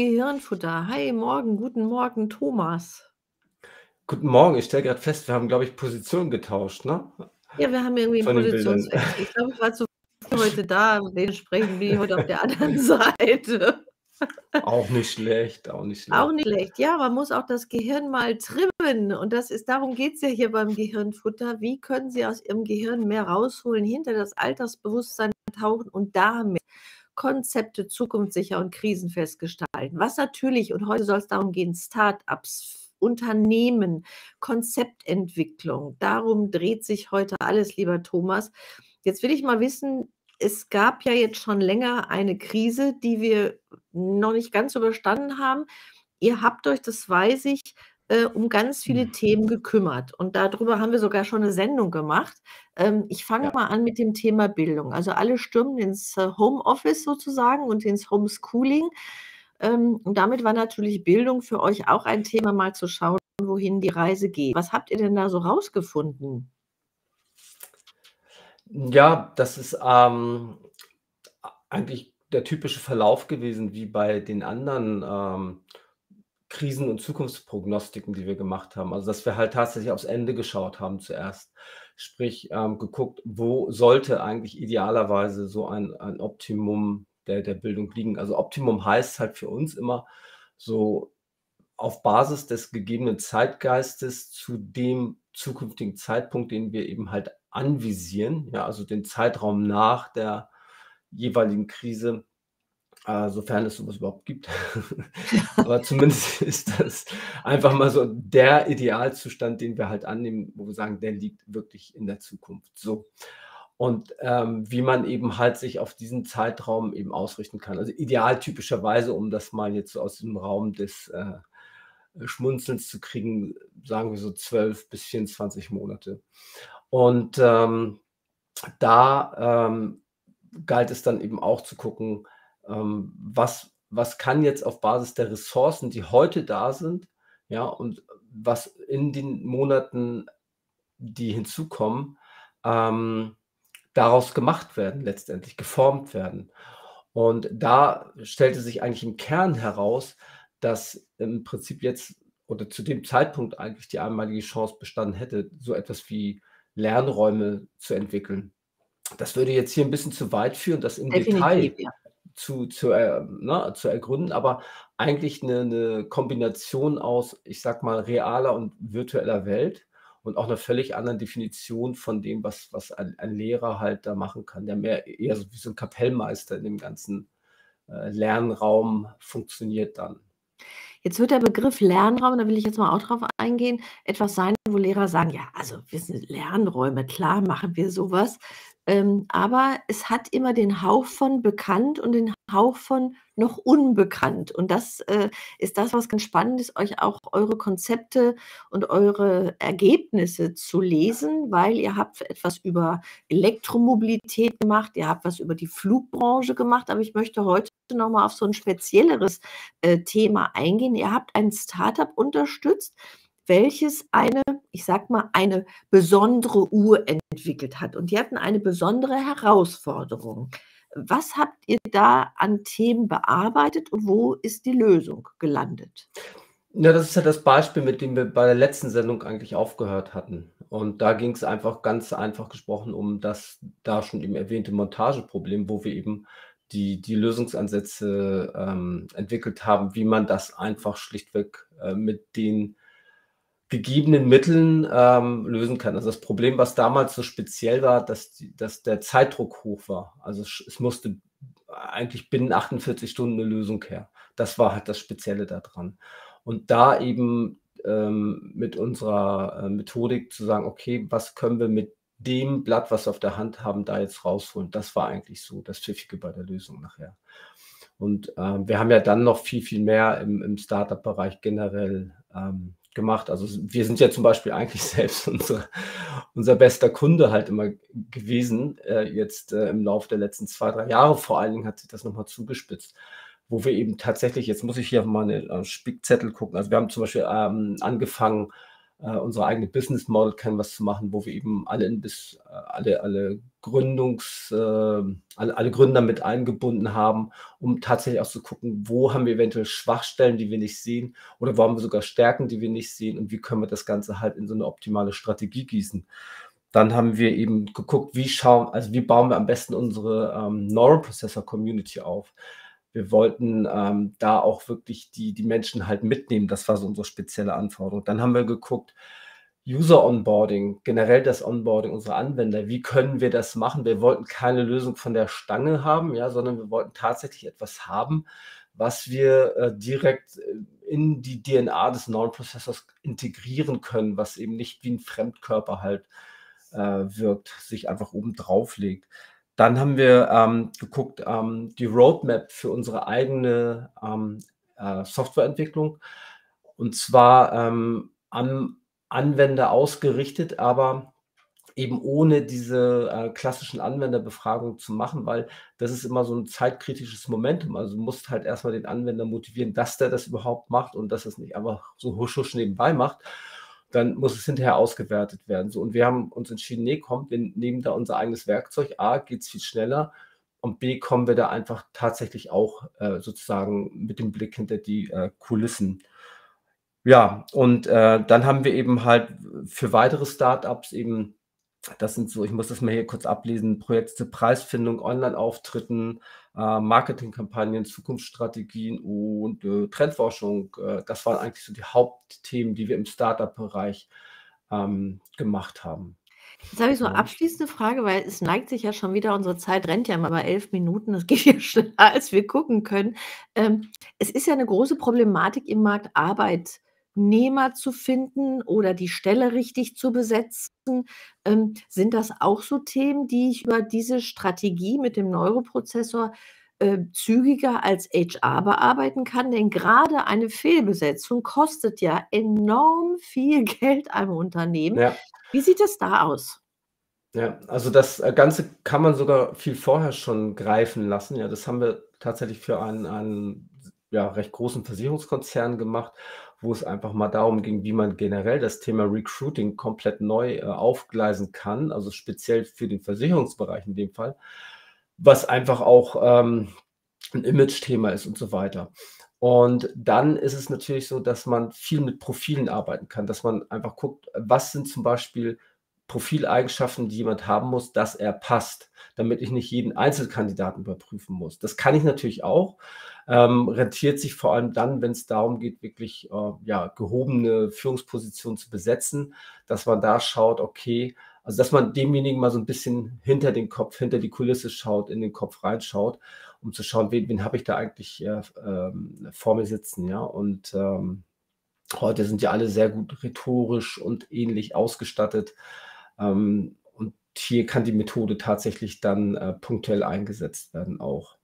Gehirnfutter. Hi, morgen, guten Morgen, Thomas. Guten Morgen. Ich stelle gerade fest, wir haben, glaube ich, Position getauscht, ne? Ja, wir haben irgendwie Von. Positionswechsel. Ich glaube, ich war zu heute da und dementsprechend bin ich heute auf der anderen Seite. Auch nicht schlecht, auch nicht Auch schlecht. nicht schlecht. Ja, man muss auch das Gehirn mal trimmen und das ist darum geht's ja hier beim Gehirnfutter. Wie können Sie aus Ihrem Gehirn mehr rausholen, hinter das Altersbewusstsein tauchen und damit Konzepte zukunftssicher und krisenfest gestalten? Was natürlich und heute soll's darum gehen, Start-ups, Unternehmen, Konzeptentwicklung. Darum dreht sich heute alles, lieber Thomas. Jetzt will ich mal wissen, es gab ja jetzt schon länger eine Krise, die wir noch nicht ganz überstanden haben. Ihr habt euch, das weiß ich, äh, um ganz viele Mhm. Themen gekümmert und da drüber haben wir sogar schon 'ne Sendung gemacht. Ähm, ich fange Ja. mal an mit dem Thema Bildung. Also, alle stürmen ins, äh, Homeoffice sozusagen und ins Homeschooling. Ähm, und damit war natürlich Bildung für euch auch ein Thema, mal zu schauen, wohin die Reise geht. Was habt ihr denn da so rausgefunden? Ja, das ist, ähm, eigentlich der typische Verlauf gewesen wie bei den anderen, ähm, Krisen und Zukunftsprognostiken, die wir gemacht haben. Also, dass wir halt tatsächlich aufs Ende geschaut haben zuerst. Sprich, ähm, geguckt, wo sollte eigentlich idealerweise so ein ein Optimum der der Bildung liegen? Also, Optimum heißt halt für uns immer so auf Basis des gegebenen Zeitgeistes zu dem zukünftigen Zeitpunkt, den wir eben halt anvisieren, ja, also den Zeitraum nach der jeweiligen Krise, äh, sofern es so was überhaupt gibt. Aber zumindest ist das einfach mal so der Idealzustand, den wir halt annehmen, wo wir sagen, der liegt wirklich in der Zukunft, so. Und, ähm, wie man eben halt sich auf diesen Zeitraum eben ausrichten kann. Also, ideal typischerweise, um das mal jetzt so aus dem Raum des, äh, Schmunzelns zu kriegen, sagen wir so 12 bis 24 Monate. Und, ähm, da, ähm, galt es dann eben auch zu gucken, ähm, was was kann jetzt auf Basis der Ressourcen, die heute da sind, ja, und was in den Monaten, die hinzukommen, ähm, daraus gemacht werden, letztendlich geformt werden. Und da stellte sich eigentlich im Kern heraus, dass im Prinzip jetzt oder zu dem Zeitpunkt eigentlich die einmalige Chance bestanden hätte, so etwas wie Lernräume zu entwickeln. Das würde jetzt hier 'n bisschen zu weit führen, das im Definitiv, Detail ja. Zu zu äh, ne, zu ergründen, aber eigentlich 'ne 'ne Kombination aus, ich sage mal, realer und virtueller Welt und auch 'ner völlig anderen Definition von dem, was was ein ein Lehrer halt da machen kann, der mehr eher so wie so 'n Kapellmeister in dem ganzen, äh, Lernraum funktioniert dann. Jetzt wird der Begriff Lernraum, da will ich jetzt mal auch drauf eingehen, etwas sein, wo Lehrer sagen: „Ja, also wissen Sie, Lernräume, klar machen wir so was.“ Ähm, aber es hat immer den Hauch von bekannt und den Hauch von noch unbekannt. Und das, äh, ist das, was ganz spannend ist, euch auch eure Konzepte und eure Ergebnisse zu lesen, weil ihr habt etwas über Elektromobilität gemacht, ihr habt was über die Flugbranche gemacht, aber ich möchte heute noch mal auf so 'n spezielleres, äh, Thema eingehen. Ihr habt ein Start-up unterstützt, welches eine, ich sage mal, eine besondere Uhr entwickelt hat und die hatten eine besondere Herausforderung. Was habt ihr da an Themen bearbeitet und wo ist die Lösung gelandet? Ja, das ist ja das Beispiel, mit dem wir bei der letzten Sendung eigentlich aufgehört hatten. Und da ging's einfach ganz einfach gesprochen um das da schon eben erwähnte Montageproblem, wo wir eben die die Lösungsansätze, ähm, entwickelt haben, wie man das einfach schlichtweg, äh, mit den gegebenen Mitteln, ähm, lösen kann. Also, das Problem, was damals so speziell war, dass dass der Zeitdruck hoch war. Also, sch es musste eigentlich binnen 48 Stunden 'ne Lösung her. Das war halt das Spezielle da dran. Und da eben, ähm, mit unserer, äh, Methodik zu sagen: „Okay, was können wir mit dem Blatt, was wir auf der Hand haben, da jetzt rausholen?“ Das war eigentlich so das Pfiffige bei der Lösung nachher. Und, ähm, wir haben ja dann noch viel, viel mehr im im Start-up-Bereich generell, ähm, gemacht. Also, wir sind ja zum Beispiel eigentlich selbst unser unser bester Kunde halt immer gewesen, äh, jetzt, äh, im Laufe der letzten 2, 3 Jahre vor allen Dingen hat sich das noch mal zugespitzt, wo wir eben tatsächlich jetzt muss ich hier auf meine, äh, Spickzettel gucken. Also, wir haben zum Beispiel, ähm, angefangen, äh, unsere eigene Business Model Canvas zu machen, wo wir eben alle in bis äh, alle, alle Gründungs, äh, alle, alle Gründer mit eingebunden haben, um tatsächlich auch zu gucken, wo haben wir eventuell Schwachstellen, die wir nicht sehen, oder wo haben wir sogar Stärken, die wir nicht sehen und wie können wir das Ganze halt in so eine optimale Strategie gießen. Dann haben wir eben geguckt, wie schauen, also wie bauen wir am besten unsere ähm, Neural Processor Community auf wir wollten ähm, da auch wirklich die, die Menschen halt mitnehmen. Das war so unsere spezielle Anforderung. Dann haben wir geguckt, User Onboarding, generell das Onboarding unserer Anwender. Wie können wir das machen? Wir wollten keine Lösung von der Stange haben, ja, sondern wir wollten tatsächlich etwas haben, was wir äh, direkt äh, in die DNA des Non-Prozessors integrieren können, was eben nicht wie ein Fremdkörper halt äh, wirkt, sich einfach oben drauf legt. Dann haben wir ähm, geguckt, ähm, die Roadmap für unsere eigene ähm, äh, Softwareentwicklung und zwar ähm, am Anwender ausgerichtet, aber eben ohne diese äh, klassischen Anwenderbefragungen zu machen, weil das ist immer so ein zeitkritisches Momentum. Also du musst halt erstmal den Anwender motivieren, dass der das überhaupt macht und dass es nicht einfach so husch husch nebenbei macht dann muss es hinterher ausgewertet werden. So, und wir haben uns entschieden, nee, komm, wir nehmen da unser eigenes Werkzeug. A, geht es viel schneller und B, kommen wir da einfach tatsächlich auch äh, sozusagen mit dem Blick hinter die äh, Kulissen. Ja, und äh, dann haben wir eben halt für weitere Startups eben, das sind so, ich muss das mal hier kurz ablesen, Projekte Preisfindung, Online-Auftritten, Marketingkampagnen, Zukunftsstrategien und äh, Trendforschung. Äh, das waren eigentlich so die Hauptthemen, die wir im Startup-Bereich ähm, gemacht haben. Jetzt habe ich so eine abschließende Frage, weil es neigt sich ja schon wieder, unsere Zeit rennt ja immer bei elf Minuten, das geht ja schneller, als wir gucken können. Ähm, es ist ja eine große Problematik im Markt, Arbeitnehmer zu finden oder die Stelle richtig zu besetzen. Ähm, sind das auch so Themen, die ich über diese Strategie mit dem Neuroprozessor äh, zügiger als HR bearbeiten kann, denn gerade eine Fehlbesetzung kostet ja enorm viel Geld einem Unternehmen. Ja. Wie sieht es da aus? Ja, also das äh, Ganze kann man sogar viel vorher schon greifen lassen. Ja, das haben wir tatsächlich für einen, einen ja, recht großen Versicherungskonzern gemacht, wo es einfach mal darum ging, wie man generell das Thema Recruiting komplett neu äh, aufgleisen kann, also speziell für den Versicherungsbereich in dem Fall was einfach auch ähm, ein Image-Thema ist und so weiter. Und dann ist es natürlich so, dass man viel mit Profilen arbeiten kann, dass man einfach guckt, was sind zum Beispiel Profileigenschaften, die jemand haben muss, dass er passt, damit ich nicht jeden Einzelkandidaten überprüfen muss. Das kann ich natürlich auch. Ähm, rentiert sich vor allem dann, wenn es darum geht, wirklich äh, ja, gehobene Führungspositionen zu besetzen, dass man da schaut, okay, also, dass man demjenigen mal so ein bisschen hinter den Kopf, hinter die Kulisse schaut, in den Kopf reinschaut, um zu schauen, wen, wen habe ich da eigentlich äh, ähm, vor mir sitzen, ja. Und ähm, heute sind ja alle sehr gut rhetorisch und ähnlich ausgestattet. Ähm, und hier kann die Methode tatsächlich dann äh, punktuell eingesetzt werden auch.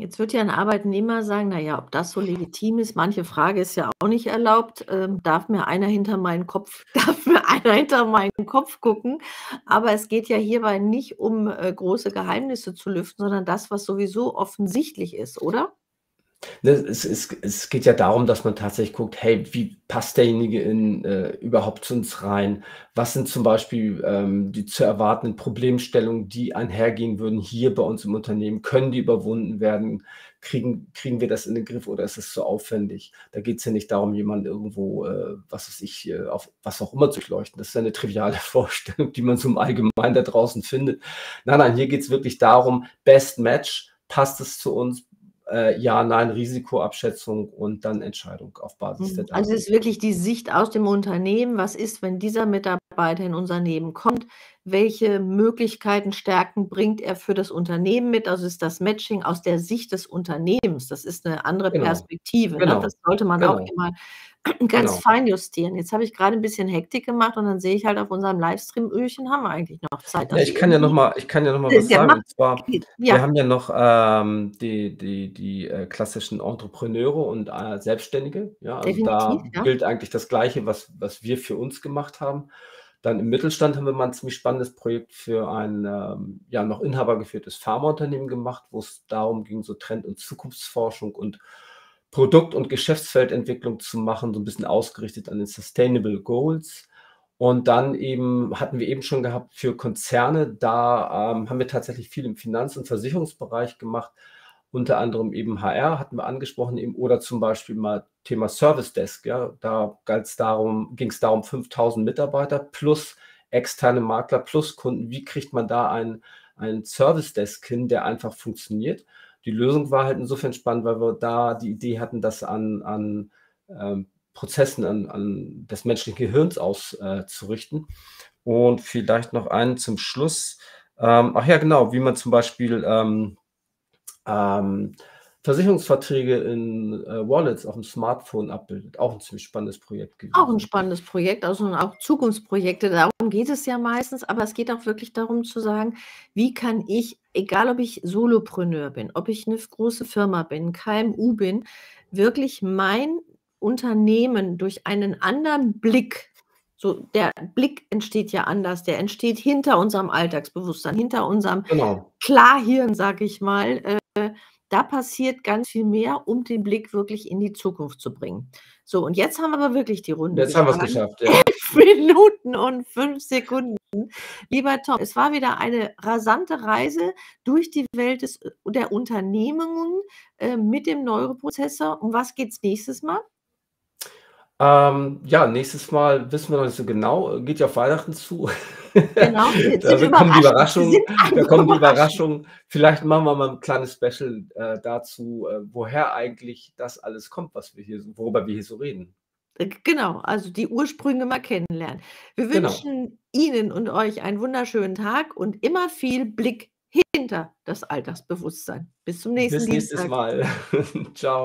Jetzt wird ja ein Arbeitnehmer sagen, na ja, ob das so legitim ist, manche Frage ist ja auch nicht erlaubt. Ähm, darf mir einer hinter meinen Kopf darf mir einer hinter meinen Kopf gucken? Aber es geht ja hierbei nicht um, äh, große Geheimnisse zu lüften, sondern das, was sowieso offensichtlich ist, oder? Ne, es es es geht ja darum, dass man tatsächlich guckt: „Hey, wie passt derjenige in äh, überhaupt zu uns rein? Was sind zum Beispiel, ähm, die zu erwartenden Problemstellungen, die einhergehen würden hier bei uns im Unternehmen? Können die überwunden werden? Kriegen kriegen wir das in den Griff oder ist es zu aufwendig?“ Da geht es ja nicht darum, jemanden irgendwo, äh, was weiß ich, äh, auf was auch immer zu durchleuchten. Das ist ja 'ne triviale Vorstellung, die man so im Allgemeinen da draußen findet. Nein, nein, hier geht es wirklich darum, Best Match, passt es zu uns? Äh, Ja, Nein, Risikoabschätzung und dann Entscheidung auf Basis der mhm. Also, es ist wirklich die Sicht aus dem Unternehmen. Was ist, wenn dieser Mitarbeiter in unser Unternehmen kommt? Welche Möglichkeiten, Stärken bringt er für das Unternehmen mit? Also, ist das Matching aus der Sicht des Unternehmens. Das ist eine andere Genau. Perspektive, ne? Genau. Das sollte man auch Genau. immer ganz Genau. fein justieren. Jetzt habe ich gerade ein bisschen Hektik gemacht und dann sehe ich halt auf unserem Livestream, Öchen, haben wir eigentlich noch Zeit? Ja, ich kann ja noch mal ich kann ja noch mal was sagen. mach. Und zwar, wir Ja. haben ja noch, ähm, die die die, äh, klassischen Entrepreneure und, äh, Selbstständige, ja? Also, da ja. gilt eigentlich das Gleiche, was was wir für uns gemacht haben. Dann im Mittelstand haben wir mal 'n ziemlich spannendes Projekt für ein, ähm, ja, noch inhabergeführtes Pharmaunternehmen gemacht, wo es darum ging, so Trend und Zukunftsforschung und Produkt und Geschäftsfeldentwicklung zu machen, so 'n bisschen ausgerichtet an den Sustainable Goals. Und dann eben hatten wir eben schon gehabt für Konzerne, da, ähm, haben wir tatsächlich viel im Finanz und Versicherungsbereich gemacht, unter anderem eben HR hatten wir angesprochen eben oder zum Beispiel mal Thema Service Desk, ja. Da darum ging's darum, 5.000 Mitarbeiter plus externe Makler plus Kunden. Wie kriegt man da einen einen Service Desk hin, der einfach funktioniert? Die Lösung war halt insofern spannend, weil wir da die Idee hatten, das an an, ähm, Prozessen an an des menschlichen Gehirns auszurichten. Äh, und vielleicht noch einen zum Schluss. Ähm, ach ja, genau, wie man zum Beispiel, ähm, ähm, Versicherungsverträge in, äh, Wallets auf'm Smartphone abbildet. Auch 'n ziemlich spannendes Projekt Auch 'n gewesen. spannendes Projekt, also auch Zukunftsprojekte. Darum geht es ja meistens, aber es geht auch wirklich darum zu sagen: „Wie kann ich, egal ob ich Solopreneur bin, ob ich 'ne f große Firma bin, KMU bin, wirklich mein Unternehmen durch einen anderen Blick“ so der Blick entsteht ja anders, der entsteht hinter unserem Alltagsbewusstsein, hinter unserem Genau. Klarhirn, sage ich mal. Da passiert ganz viel mehr, um den Blick wirklich in die Zukunft zu bringen. So, und jetzt haben wir aber wirklich die Runde Jetzt haben wir's geschlagen. geschafft, ja. 11 Minuten und 5 Sekunden. Lieber Tom, es war wieder eine rasante Reise durch die Welt des der Unternehmungen, äh, mit dem Neuroprozessor. Um was geht's nächstes Mal? Ähm, ja, nächstes Mal wissen wir noch nicht so genau, geht ja auf Weihnachten zu. Genau, Da kommen die Überraschungen da kommen die. Überraschungen. Vielleicht machen wir mal 'n kleines Special, äh, dazu, äh, woher eigentlich das alles kommt, was wir hier worüber wir hier so reden. Äh, genau, also die Ursprünge mal kennenlernen. Wir Genau. wünschen Ihnen und euch einen wunderschönen Tag und immer viel Blick hinter das Alltagsbewusstsein. Bis zum nächsten Bis nächstes Dienstag. Mal. Tschau.